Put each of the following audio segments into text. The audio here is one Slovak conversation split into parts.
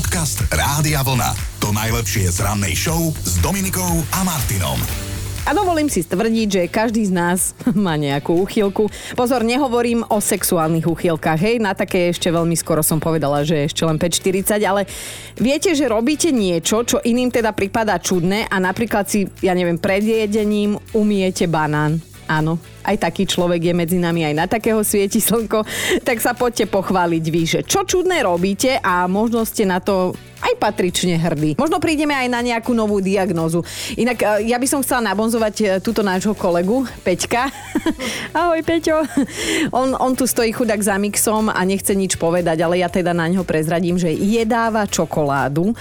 Podcast Rádia Vlna. To najlepšie z rannej show s Dominikou a Martinom. A dovolím si tvrdiť, že každý z nás má nejakú úchylku. Pozor, nehovorím o sexuálnych úchylkách, hej, na také ešte veľmi skoro som povedala, že ešte len 5.40, ale viete, že robíte niečo, čo iným teda pripadá čudné a napríklad si, ja neviem, pred jedením umiete banán. Áno, aj taký človek je medzi nami, aj na takého svieti slnko, tak sa poďte pochváliť vy, že čo čudné robíte a možno ste na to aj patrične hrdí. Možno prídeme aj na nejakú novú diagnózu. Inak e, ja by som chcela nabonzovať e, túto nášho kolegu, Peťka. Ahoj, Peťo. On, on tu stojí chudák za mixom a nechce nič povedať, ale ja teda na ňo prezradím, že jedáva čokoládu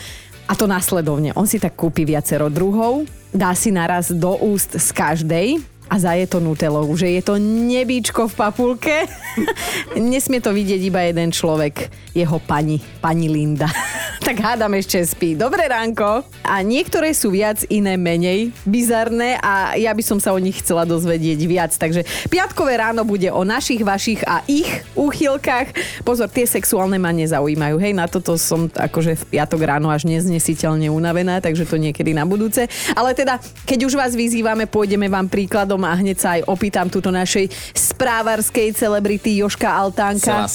a to následovne. On si tak kúpi viacero druhov, dá si naraz do úst z každej a zaje to nutelou, že je to nebíčko v papulke. Nesmie to vidieť iba jeden človek, jeho pani, pani Linda. Tak hádam ešte spí. Dobré ránko. A niektoré sú viac, iné menej bizarné a ja by som sa o nich chcela dozvedieť viac. Takže piatkové ráno bude o našich, vašich a ich úchylkách. Pozor, tie sexuálne ma nezaujímajú. Hej, na toto som akože v piatok ráno až neznesiteľne unavená, takže to niekedy na budúce. Ale teda, keď už vás vyzývame, pôjdeme vám príkladom a hneď sa aj opýtam tuto našej správarskej celebrity Joška Altánka.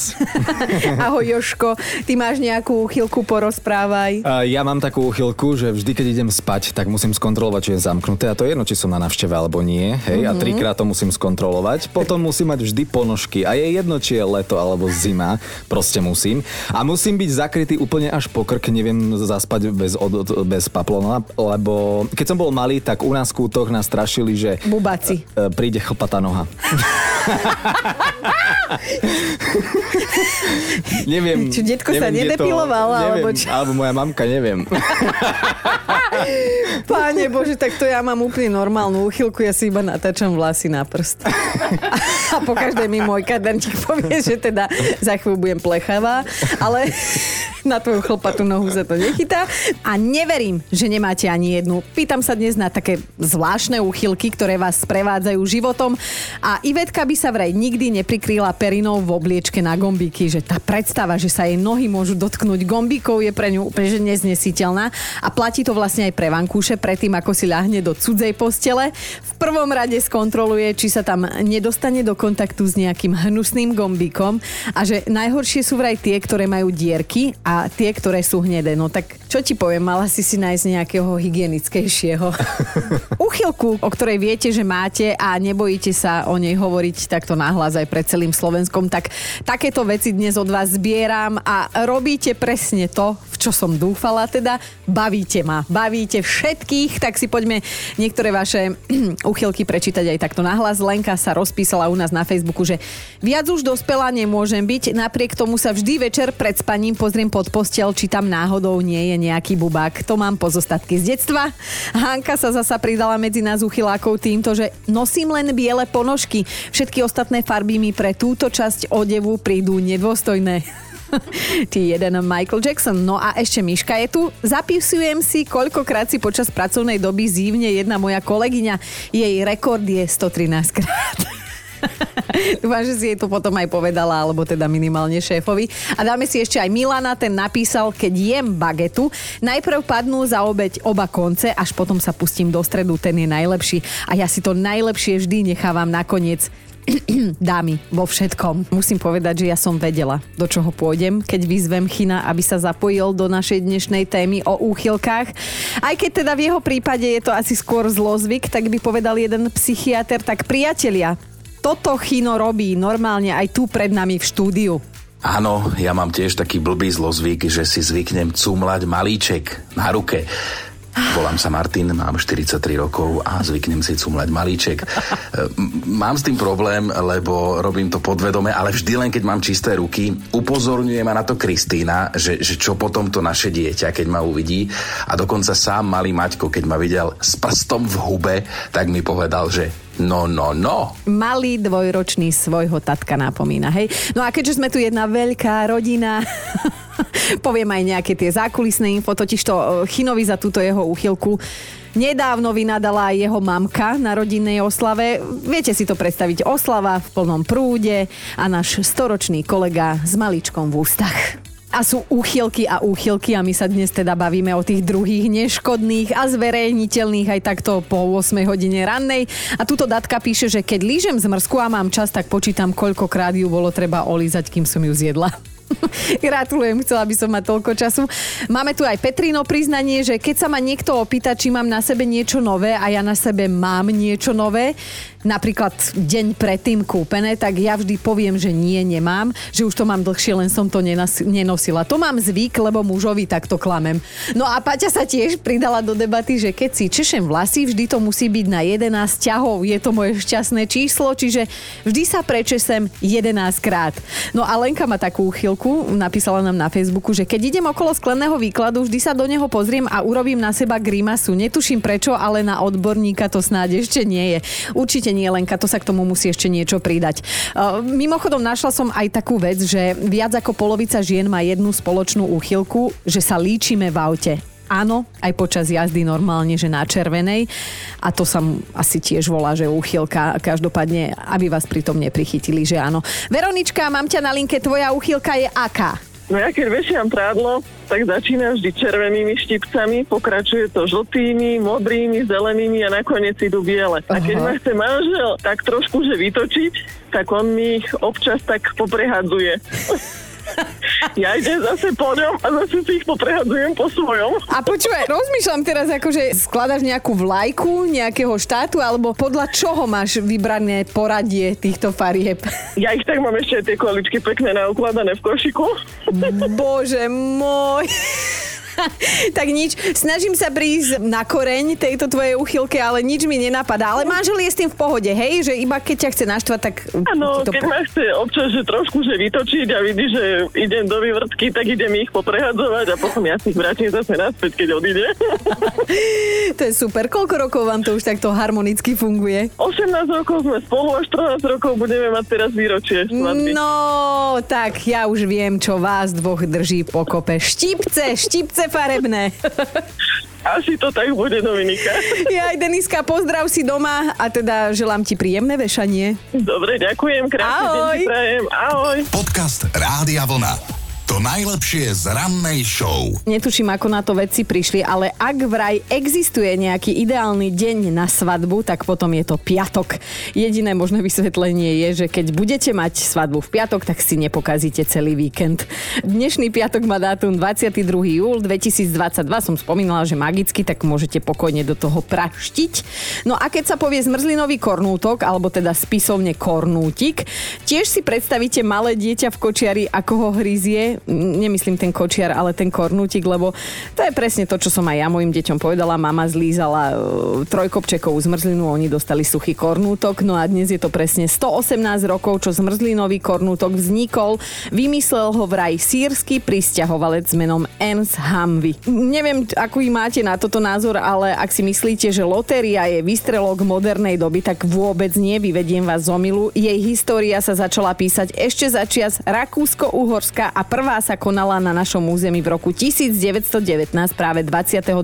Ahoj Joško, ty máš nejakú uchylku, porozprávaj. Uh, ja mám takú uchylku, že vždy, keď idem spať, tak musím skontrolovať, či je zamknuté. A to je jedno, či som na návšteve alebo nie. Hej, mm-hmm. a trikrát to musím skontrolovať. Potom musím mať vždy ponožky. A je jedno, či je leto alebo zima. Proste musím. A musím byť zakrytý úplne až po krk. Neviem zaspať bez, od, bez paplona, lebo keď som bol malý, tak u nás kútoch nás strašili, že... Bubaci. E, príde chlpatá noha. neviem. Či detko neviem, sa nedepiloval? Alebo, čo? Alebo moja mamka, neviem. Páne Bože, tak to ja mám úplne normálnu úchylku, ja si iba natáčam vlasy na prst. A po každej mi môj kaderník povie, že teda za chvíľu budem plechavá, ale na tvoju chlpatú nohu sa to nechytá. A neverím, že nemáte ani jednu. Pýtam sa dnes na také zvláštne úchylky, ktoré vás sprevádzajú životom. A Ivetka by sa vraj nikdy neprikryla perinou v obliečke na gombíky, že tá predstava, že sa jej nohy môžu dotknúť gombíkov je pre ňu úplne že neznesiteľná. A platí to vlastne aj pre vankúše, predtým ako si ľahne do cudzej postele. V prvom rade skontroluje, či sa tam nedostane do kontaktu s nejakým hnusným gombíkom a že najhoršie sú vraj tie, ktoré majú dierky a tie, ktoré sú hnedé. No tak čo ti poviem, mala si si nájsť nejakého hygienickejšieho. Uchylku, o ktorej viete, že máte a nebojíte sa o nej hovoriť takto nahlas aj pred celým Slovenskom, tak takéto veci dnes od vás zbieram a robíte presne to, v čo som dúfala, teda bavíte ma, bavíte všetkých, tak si poďme niektoré vaše uchylky prečítať aj takto nahlas. Lenka sa rozpísala u nás na Facebooku, že viac už dospelá nemôžem byť, napriek tomu sa vždy večer pred spaním pozriem pod postel, či tam náhodou nie je nejaký bubák. To mám pozostatky z detstva. Hanka sa zasa pridala medzi nás uchylákov týmto, že nosím len biele ponožky. Všetky ostatné farby mi pre túto časť odevu prídu nedôstojné. Ty jeden Michael Jackson. No a ešte Miška je tu. Zapisujem si, koľkokrát si počas pracovnej doby zívne jedna moja kolegyňa. Jej rekord je 113 krát. Dúfam, že si jej to potom aj povedala, alebo teda minimálne šéfovi. A dáme si ešte aj Milana, ten napísal, keď jem bagetu, najprv padnú za obeď oba konce, až potom sa pustím do stredu, ten je najlepší. A ja si to najlepšie vždy nechávam nakoniec. dámy, vo všetkom. Musím povedať, že ja som vedela, do čoho pôjdem, keď vyzvem China, aby sa zapojil do našej dnešnej témy o úchylkách. Aj keď teda v jeho prípade je to asi skôr zlozvyk, tak by povedal jeden psychiatr, tak priatelia, toto Chino robí normálne aj tu pred nami v štúdiu. Áno, ja mám tiež taký blbý zlozvyk, že si zvyknem cumlať malíček na ruke. Volám sa Martin, mám 43 rokov a zvyknem si cumlať malíček. Mám s tým problém, lebo robím to podvedome, ale vždy len keď mám čisté ruky, upozorňuje ma na to Kristýna, že, že čo potom to naše dieťa, keď ma uvidí. A dokonca sám malý Maťko, keď ma videl s prstom v hube, tak mi povedal, že No, no, no. Malý dvojročný svojho tatka napomína, hej. No a keďže sme tu jedna veľká rodina, poviem aj nejaké tie zákulisné info, totiž to e, Chinovi za túto jeho úchylku Nedávno vynadala aj jeho mamka na rodinnej oslave. Viete si to predstaviť, oslava v plnom prúde a náš storočný kolega s maličkom v ústach. A sú úchylky a úchylky a my sa dnes teda bavíme o tých druhých neškodných a zverejniteľných aj takto po 8 hodine rannej. A tuto datka píše, že keď lížem z mrzku a mám čas, tak počítam, koľkokrát ju bolo treba olízať, kým som ju zjedla. Gratulujem, chcela by som mať toľko času. Máme tu aj Petrino priznanie, že keď sa ma niekto opýta, či mám na sebe niečo nové a ja na sebe mám niečo nové, napríklad deň predtým kúpené, tak ja vždy poviem, že nie, nemám, že už to mám dlhšie, len som to nenosila. To mám zvyk, lebo mužovi takto klamem. No a Paťa sa tiež pridala do debaty, že keď si češem vlasy, vždy to musí byť na 11 ťahov. Je to moje šťastné číslo, čiže vždy sa prečesem 11 krát. No a Lenka má takú chvíľku, napísala nám na Facebooku, že keď idem okolo skleného výkladu, vždy sa do neho pozriem a urobím na seba grimasu. Netuším prečo, ale na odborníka to snáď ešte nie je. Určite nie, Lenka, to sa k tomu musí ešte niečo pridať. Uh, mimochodom, našla som aj takú vec, že viac ako polovica žien má jednu spoločnú úchylku, že sa líčime v aute. Áno, aj počas jazdy normálne, že na červenej. A to sa asi tiež volá, že úchylka. Každopádne, aby vás pritom neprichytili, že áno. Veronička, mám ťa na linke, tvoja úchylka je aká? No ja keď vešiam prádlo, tak začína vždy červenými štipcami, pokračuje to žltými, modrými, zelenými a nakoniec idú biele. A keď ma chce manžel tak trošku že vytočiť, tak on mi občas tak poprehadzuje. ja idem zase po ňom a zase si ich poprehadzujem po svojom. A počúvaj, rozmýšľam teraz ako, že skladaš nejakú vlajku nejakého štátu, alebo podľa čoho máš vybrané poradie týchto farieb? Ja ich tak mám ešte tie količky pekne naukladané v košiku. Bože môj. tak nič, snažím sa prísť na koreň tejto tvojej uchylke, ale nič mi nenapadá. Ale manžel je s tým v pohode, hej? Že iba keď ťa chce naštvať, tak... Áno, keď po... ma chce občas, že trošku že vytočiť a vidí, že idem do vývrtky, tak idem ich poprehadzovať a potom ja si ich vrátim zase naspäť, keď odíde. to je super. Koľko rokov vám to už takto harmonicky funguje? 18 rokov sme spolu a 14 rokov budeme mať teraz výročie svadby. No, tak ja už viem, čo vás dvoch drží pokope. Štipce, štipce Vianoce farebné. Asi to tak bude, Dominika. Ja aj Deniska, pozdrav si doma a teda želám ti príjemné vešanie. Dobre, ďakujem, krásny Ahoj. deň prajem. Ahoj. Podcast Rádia Vlna. To najlepšie z rannej show. Netuším, ako na to vedci prišli, ale ak vraj existuje nejaký ideálny deň na svadbu, tak potom je to piatok. Jediné možné vysvetlenie je, že keď budete mať svadbu v piatok, tak si nepokazíte celý víkend. Dnešný piatok má dátum 22. júl 2022. Som spomínala, že magicky, tak môžete pokojne do toho praštiť. No a keď sa povie zmrzlinový kornútok, alebo teda spisovne kornútik, tiež si predstavíte malé dieťa v kočiari, ako ho hryzie nemyslím ten kočiar, ale ten kornútik, lebo to je presne to, čo som aj ja mojim deťom povedala. Mama zlízala e, trojkopčekovú zmrzlinu, oni dostali suchý kornútok, no a dnes je to presne 118 rokov, čo zmrzlinový kornútok vznikol. Vymyslel ho vraj sírsky pristahovalec menom Ernst Hamvi. Neviem, aký máte na toto názor, ale ak si myslíte, že lotéria je výstrelok modernej doby, tak vôbec nie, vyvediem vás z omilu. Jej história sa začala písať ešte za čias Rakúsko-Uhorska a prvá Prvá sa konala na našom území v roku 1919, práve 22.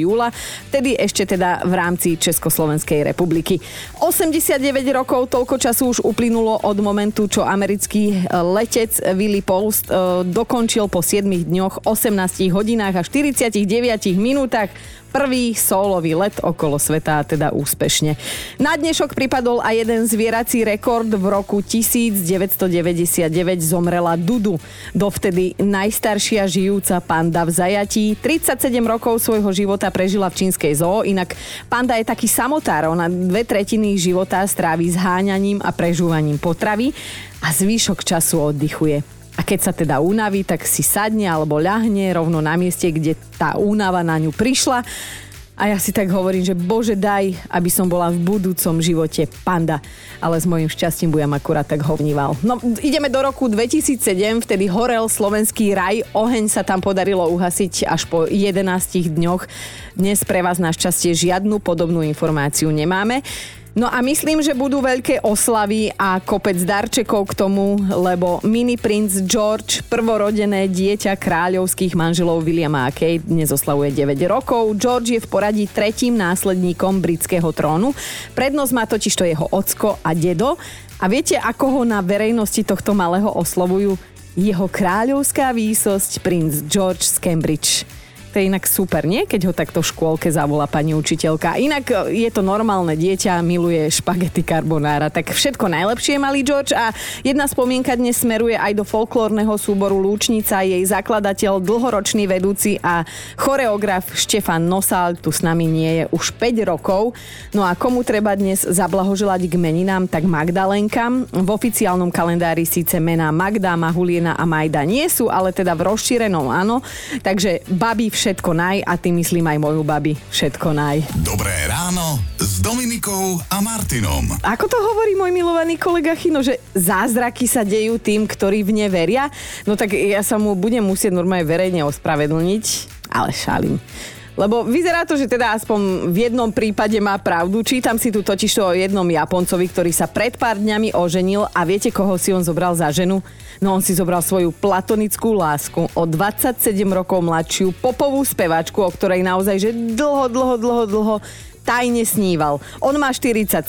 júla, vtedy ešte teda v rámci Československej republiky. 89 rokov, toľko času už uplynulo od momentu, čo americký letec Willy Post e, dokončil po 7 dňoch, 18 hodinách a 49 minútach prvý solový let okolo sveta, teda úspešne. Na dnešok pripadol aj jeden zvierací rekord. V roku 1999 zomrela Dudu, dovtedy najstaršia žijúca panda v zajatí. 37 rokov svojho života prežila v čínskej zoo, inak panda je taký samotár, ona dve tretiny života strávi zháňaním a prežúvaním potravy a zvyšok času oddychuje. A keď sa teda unaví, tak si sadne alebo ľahne rovno na mieste, kde tá únava na ňu prišla. A ja si tak hovorím, že bože daj, aby som bola v budúcom živote panda. Ale s mojim šťastím budem akurát tak hovníval. No, ideme do roku 2007, vtedy horel slovenský raj. Oheň sa tam podarilo uhasiť až po 11 dňoch. Dnes pre vás našťastie žiadnu podobnú informáciu nemáme. No a myslím, že budú veľké oslavy a kopec darčekov k tomu, lebo mini princ George, prvorodené dieťa kráľovských manželov Williama a Kate, dnes oslavuje 9 rokov. George je v poradí tretím následníkom britského trónu. Prednosť má totiž to jeho ocko a dedo. A viete, ako ho na verejnosti tohto malého oslovujú? jeho kráľovská výsosť princ George z Cambridge. To je inak super, nie? Keď ho takto v škôlke zavolá pani učiteľka. Inak e, je to normálne dieťa, miluje špagety carbonara. Tak všetko najlepšie, malý George. A jedna spomienka dnes smeruje aj do folklórneho súboru Lúčnica. Jej zakladateľ, dlhoročný vedúci a choreograf Štefan Nosal tu s nami nie je už 5 rokov. No a komu treba dnes zablahoželať k meninám, tak Magdalenka. V oficiálnom kalendári síce mená Magda, Mahuliena a Majda nie sú, ale teda v rozšírenom áno. Takže babi všetko naj a ty myslím aj moju babi všetko naj. Dobré ráno s Dominikou a Martinom. Ako to hovorí môj milovaný kolega Chino, že zázraky sa dejú tým, ktorí v ne veria? No tak ja sa mu budem musieť normálne verejne ospravedlniť, ale šalím. Lebo vyzerá to, že teda aspoň v jednom prípade má pravdu. Čítam si tu totiž to o jednom Japoncovi, ktorý sa pred pár dňami oženil a viete, koho si on zobral za ženu? No on si zobral svoju platonickú lásku o 27 rokov mladšiu popovú spevačku, o ktorej naozaj že dlho, dlho, dlho, dlho tajne sníval. On má 47,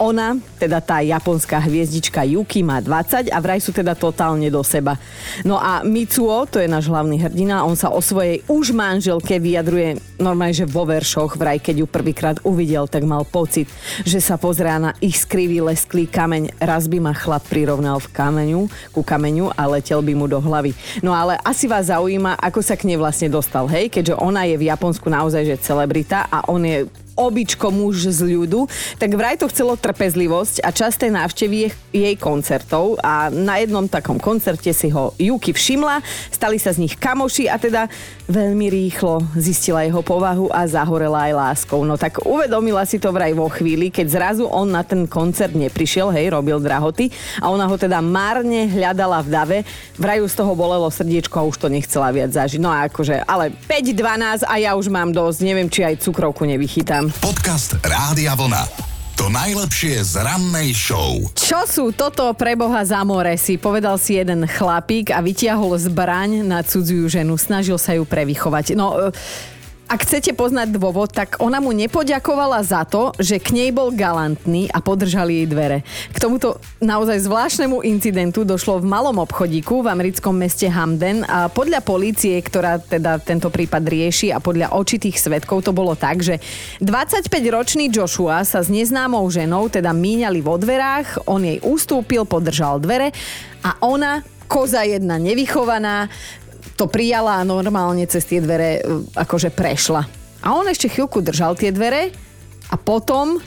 ona, teda tá japonská hviezdička Yuki má 20 a vraj sú teda totálne do seba. No a Mitsuo, to je náš hlavný hrdina, on sa o svojej už manželke vyjadruje normálne, že vo veršoch, vraj keď ju prvýkrát uvidel, tak mal pocit, že sa pozrá na skrivý lesklý kameň. Raz by ma chlap prirovnal v kameňu, ku kameňu a letel by mu do hlavy. No ale asi vás zaujíma, ako sa k nej vlastne dostal, hej, keďže ona je v Japonsku naozaj že celebrita a on je običko muž z ľudu, tak vraj to chcelo trpezlivosť a časté návštevy jej koncertov a na jednom takom koncerte si ho Yuki všimla, stali sa z nich kamoši a teda veľmi rýchlo zistila jeho povahu a zahorela aj láskou. No tak uvedomila si to vraj vo chvíli, keď zrazu on na ten koncert neprišiel, hej, robil drahoty a ona ho teda márne hľadala v dave, vraj z toho bolelo srdiečko a už to nechcela viac zažiť. No a akože, ale 5-12 a ja už mám dosť, neviem, či aj cukrovku nevychytám. Podcast Rádia Vlna. To najlepšie z rannej show. Čo sú toto pre Boha za more, si povedal si jeden chlapík a vytiahol zbraň na cudziu ženu. Snažil sa ju prevychovať. No, e, ak chcete poznať dôvod, tak ona mu nepoďakovala za to, že k nej bol galantný a podržali jej dvere. K tomuto naozaj zvláštnemu incidentu došlo v malom obchodíku v americkom meste Hamden a podľa polície, ktorá teda tento prípad rieši a podľa očitých svetkov to bolo tak, že 25-ročný Joshua sa s neznámou ženou teda míňali vo dverách, on jej ustúpil, podržal dvere a ona koza jedna nevychovaná, to prijala a normálne cez tie dvere e, akože prešla. A on ešte chvíľku držal tie dvere a potom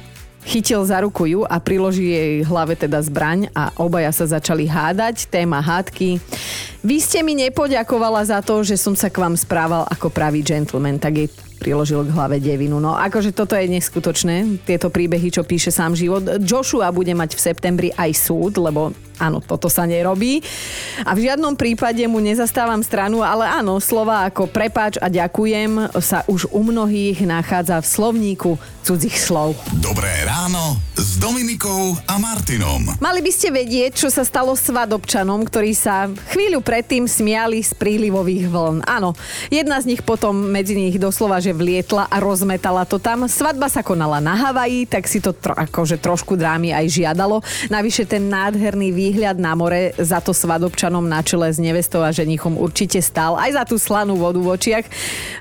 chytil za ruku ju a priloží jej hlave teda zbraň a obaja sa začali hádať, téma hádky. Vy ste mi nepoďakovala za to, že som sa k vám správal ako pravý gentleman, tak jej priložil k hlave devinu. No akože toto je neskutočné, tieto príbehy, čo píše sám život. Joshua bude mať v septembri aj súd, lebo áno, toto sa nerobí. A v žiadnom prípade mu nezastávam stranu, ale áno, slova ako prepáč a ďakujem sa už u mnohých nachádza v slovníku cudzích slov. Dobré ráno s Dominikou a Martinom. Mali by ste vedieť, čo sa stalo svadobčanom, ktorí sa chvíľu predtým smiali z prílivových vln. Áno, jedna z nich potom medzi nich doslova, že vlietla a rozmetala to tam. Svadba sa konala na Havaji, tak si to tro, akože trošku drámy aj žiadalo. Navyše ten nádherný výhľad na more za to svadobčanom na čele s nevestou a ženichom určite stál. Aj za tú slanú vodu v očiach.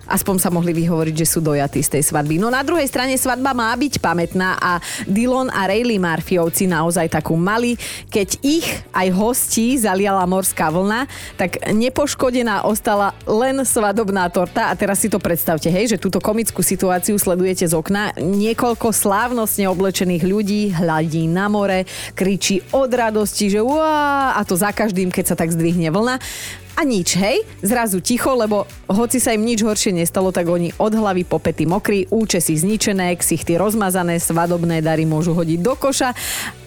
Aspoň sa mohli vyhovoriť, že sú dojatí z tej svadby. No na druhej strane svadba má byť pamätná a Dillon a Rayleigh Murphyovci naozaj takú mali. Keď ich aj hostí zaliala morská vlna, tak nepoškodená ostala len svadobná torta. A teraz si to predstavte, hej, že túto komickú situáciu sledujete z okna. Niekoľko slávnostne oblečených ľudí hľadí na more, kričí od radosti, že uá, a to za každým, keď sa tak zdvihne vlna. A nič, hej, zrazu ticho, lebo hoci sa im nič horšie nestalo, tak oni od hlavy po pety mokrí, účesy zničené, ksichty rozmazané, svadobné dary môžu hodiť do koša.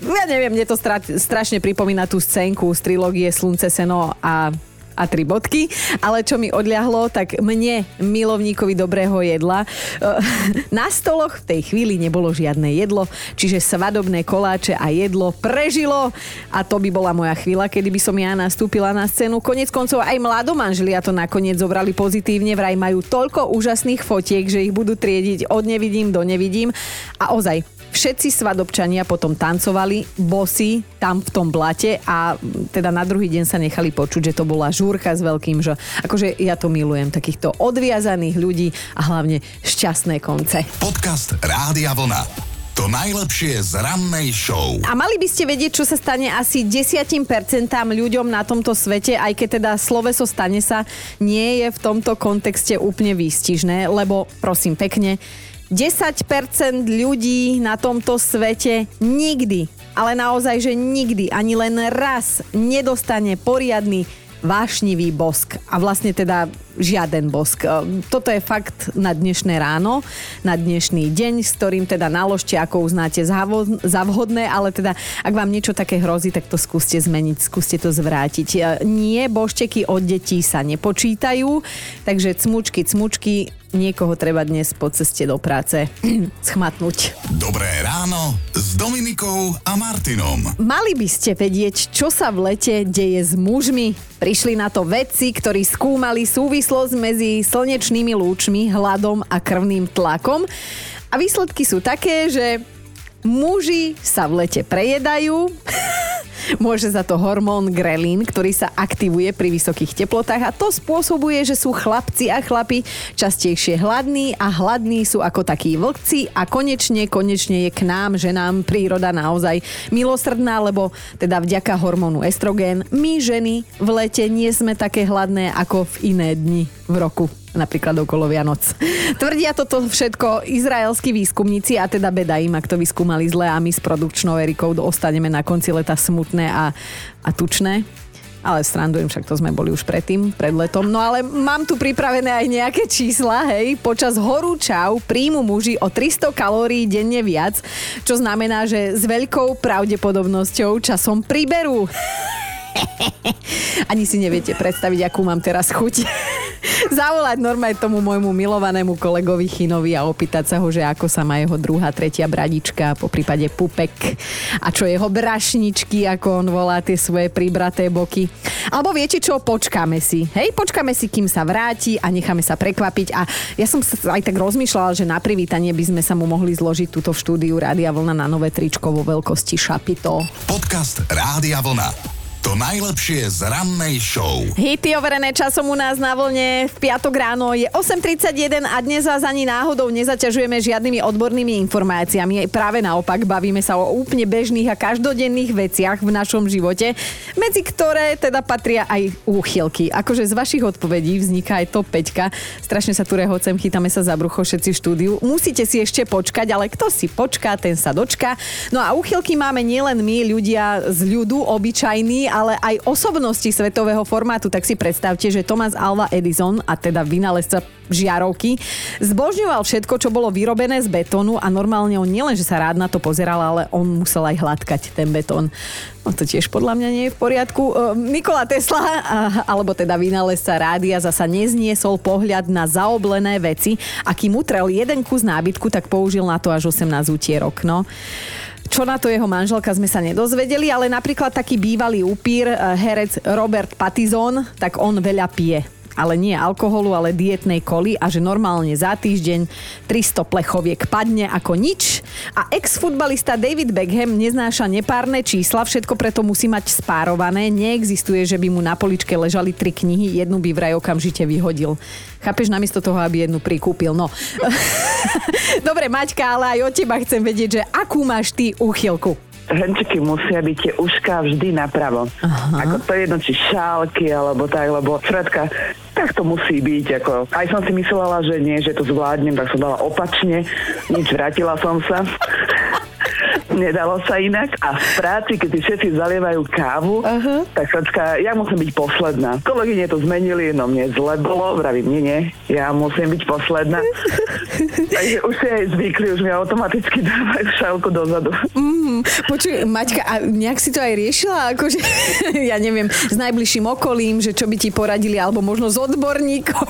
Ja neviem, mne to stra- strašne pripomína tú scénku z trilógie Slunce, seno a a tri bodky. Ale čo mi odľahlo, tak mne, milovníkovi dobrého jedla, eh, na stoloch v tej chvíli nebolo žiadne jedlo, čiže svadobné koláče a jedlo prežilo a to by bola moja chvíľa, kedy by som ja nastúpila na scénu. Konec koncov aj mladomanželia to nakoniec zobrali pozitívne, vraj majú toľko úžasných fotiek, že ich budú triediť od nevidím do nevidím a ozaj Všetci svadobčania potom tancovali bosy tam v tom blate a teda na druhý deň sa nechali počuť, že to bola žúrka s veľkým, že akože ja to milujem, takýchto odviazaných ľudí a hlavne šťastné konce. Podcast Rádia Vlna. To najlepšie z rannej show. A mali by ste vedieť, čo sa stane asi 10% ľuďom na tomto svete, aj keď teda sloveso stane sa nie je v tomto kontexte úplne výstižné, lebo prosím pekne, 10% ľudí na tomto svete nikdy, ale naozaj, že nikdy, ani len raz nedostane poriadny vášnivý bosk. A vlastne teda žiaden bosk. E, toto je fakt na dnešné ráno, na dnešný deň, s ktorým teda naložte, ako uznáte za vhodné, ale teda ak vám niečo také hrozí, tak to skúste zmeniť, skúste to zvrátiť. E, nie, bošteky od detí sa nepočítajú, takže cmučky, cmučky, niekoho treba dnes po ceste do práce schmatnúť. Dobré ráno s Dominikou a Martinom. Mali by ste vedieť, čo sa v lete deje s mužmi. Prišli na to vedci, ktorí skúmali súvislosť medzi slnečnými lúčmi, hladom a krvným tlakom. A výsledky sú také, že muži sa v lete prejedajú, Môže za to hormón grelín, ktorý sa aktivuje pri vysokých teplotách a to spôsobuje, že sú chlapci a chlapi častejšie hladní a hladní sú ako takí vlkci a konečne, konečne je k nám, ženám príroda naozaj milosrdná, lebo teda vďaka hormónu estrogén my ženy v lete nie sme také hladné ako v iné dni v roku napríklad okolo Vianoc. Tvrdia toto všetko izraelskí výskumníci a teda beda im, ak to vyskúmali zle a my s produkčnou Erikou ostaneme na konci leta smutné a, a tučné. Ale strandujem, však to sme boli už predtým, pred letom. No ale mám tu pripravené aj nejaké čísla, hej. Počas horúčav príjmu muži o 300 kalórií denne viac, čo znamená, že s veľkou pravdepodobnosťou časom priberú. Ani si neviete predstaviť, akú mám teraz chuť. Zavolať normálne tomu môjmu milovanému kolegovi Chinovi a opýtať sa ho, že ako sa má jeho druhá, tretia bradička, po prípade pupek a čo jeho brašničky, ako on volá tie svoje pribraté boky. Alebo viete čo, počkáme si. Hej, počkáme si, kým sa vráti a necháme sa prekvapiť. A ja som sa aj tak rozmýšľala, že na privítanie by sme sa mu mohli zložiť túto v štúdiu Rádia Vlna na nové tričko vo veľkosti šapito. Podcast Rádia Vlna. To najlepšie z rannej show. Hity overené časom u nás na vlne v piatok ráno je 8.31 a dnes vás ani náhodou nezaťažujeme žiadnymi odbornými informáciami. Práve naopak bavíme sa o úplne bežných a každodenných veciach v našom živote, medzi ktoré teda patria aj úchylky. Akože z vašich odpovedí vzniká aj top 5. Strašne sa tu rehocem, chytáme sa za brucho všetci v štúdiu. Musíte si ešte počkať, ale kto si počká, ten sa dočka. No a úchylky máme nielen my, ľudia z ľudu, obyčajní, ale aj osobnosti svetového formátu. Tak si predstavte, že Thomas Alva Edison, a teda vynálezca žiarovky, zbožňoval všetko, čo bolo vyrobené z betónu a normálne on nielen, že sa rád na to pozeral, ale on musel aj hladkať ten betón. No to tiež podľa mňa nie je v poriadku. E, Nikola Tesla, alebo teda vynálezca rádia, zasa nezniesol pohľad na zaoblené veci a kým utrel jeden kus nábytku, tak použil na to až 18 utierok. No. Čo na to jeho manželka sme sa nedozvedeli, ale napríklad taký bývalý upír, eh, herec Robert Patizon, tak on veľa pije ale nie alkoholu, ale dietnej koly a že normálne za týždeň 300 plechoviek padne ako nič. A ex-futbalista David Beckham neznáša nepárne čísla, všetko preto musí mať spárované. Neexistuje, že by mu na poličke ležali tri knihy, jednu by vraj okamžite vyhodil. Chápeš, namiesto toho, aby jednu prikúpil. No. Dobre, Maťka, ale aj od teba chcem vedieť, že akú máš ty úchylku? Hrnčiky musia byť tie ušká vždy napravo. Aha. Ako to jedno, či šálky, alebo tak, lebo Fredka, tak to musí byť. Ako, aj som si myslela, že nie, že to zvládnem, tak som dala opačne. Nič, vrátila som sa. Nedalo sa inak. A v práci, keď si všetci zalievajú kávu, uh-huh. tak Fredka, ja musím byť posledná. Kolegyne to zmenili, no mne zle bolo, vravím, nie, nie, ja musím byť posledná. Takže už si aj zvykli, už mi automaticky dávajú šálku dozadu. Mm, počuj, Maťka, a nejak si to aj riešila? Akože, ja neviem, s najbližším okolím, že čo by ti poradili, alebo možno s odborníkom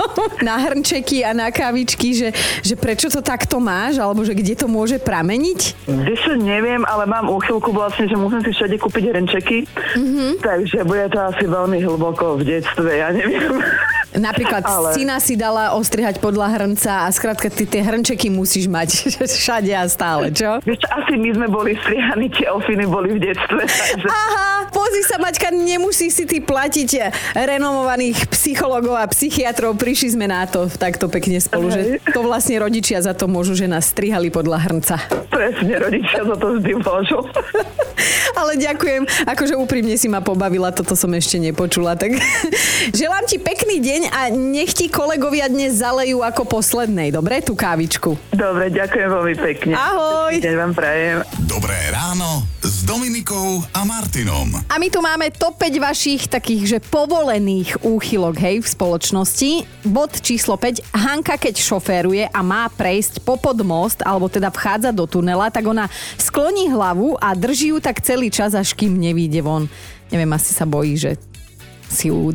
na hrnčeky a na kávičky, že, že prečo to takto máš, alebo že kde to môže prameniť? Čo, neviem, ale mám úchylku vlastne, že musím si všade kúpiť hrnčeky, mm-hmm. takže bude to asi veľmi hlboko v detstve, ja neviem. Napríklad Ale- syna si dala ostrihať podľa hrnca a skrátka ty tie hrnčeky musíš mať všade a stále, čo? Vieš, asi my sme boli strihaní, tie ofiny boli v detstve, takže... Aha, pozri sa, Maťka, nemusíš si ty platiť renomovaných psychologov a psychiatrov. Prišli sme na to takto pekne spolu, že to vlastne rodičia za to môžu, že nás strihali podľa hrnca. Presne, rodičia za to vždy môžu. Ale ďakujem, akože úprimne si ma pobavila, toto som ešte nepočula. Tak želám ti pekný deň a nech ti kolegovia dnes zalejú ako poslednej, dobre, tú kávičku. Dobre, ďakujem veľmi pekne. Ahoj. Deň vám prajem. Dobré ráno s Dominikou a Martinom. A my tu máme top 5 vašich takých, že povolených úchylok, hej, v spoločnosti. Bod číslo 5. Hanka, keď šoféruje a má prejsť popod most, alebo teda vchádza do tunela, tak ona skloní hlavu a drží ju tak celý čas, až kým nevíde von. Neviem, asi sa bojí, že si ju.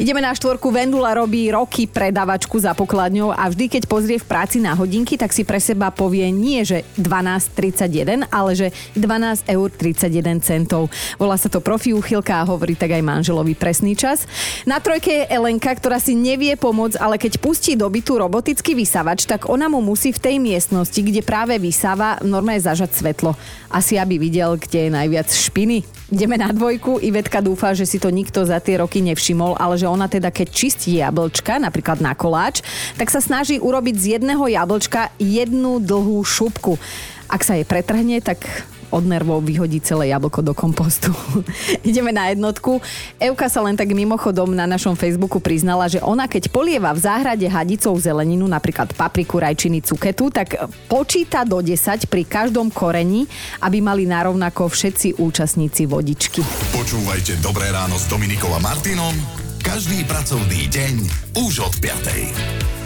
Ideme na štvorku. Vendula robí roky predavačku za pokladňou a vždy, keď pozrie v práci na hodinky, tak si pre seba povie nie, že 12,31, ale že 12 eur 31 centov. Volá sa to profi úchylka a hovorí tak aj manželovi presný čas. Na trojke je Elenka, ktorá si nevie pomôcť, ale keď pustí do bytu robotický vysávač, tak ona mu musí v tej miestnosti, kde práve vysáva, normálne zažať svetlo. Asi aby videl, kde je najviac špiny. Ideme na dvojku. Ivetka dúfa, že si to nikto za tie roky nevšimol, ale že ona teda keď čistí jablčka, napríklad na koláč, tak sa snaží urobiť z jedného jablčka jednu dlhú šupku. Ak sa jej pretrhne, tak od nervov vyhodí celé jablko do kompostu. Ideme na jednotku. Evka sa len tak mimochodom na našom Facebooku priznala, že ona keď polieva v záhrade hadicou zeleninu, napríklad papriku, rajčiny, cuketu, tak počíta do 10 pri každom koreni, aby mali narovnako všetci účastníci vodičky. Počúvajte Dobré ráno s Dominikou a Martinom každý pracovný deň už od 5.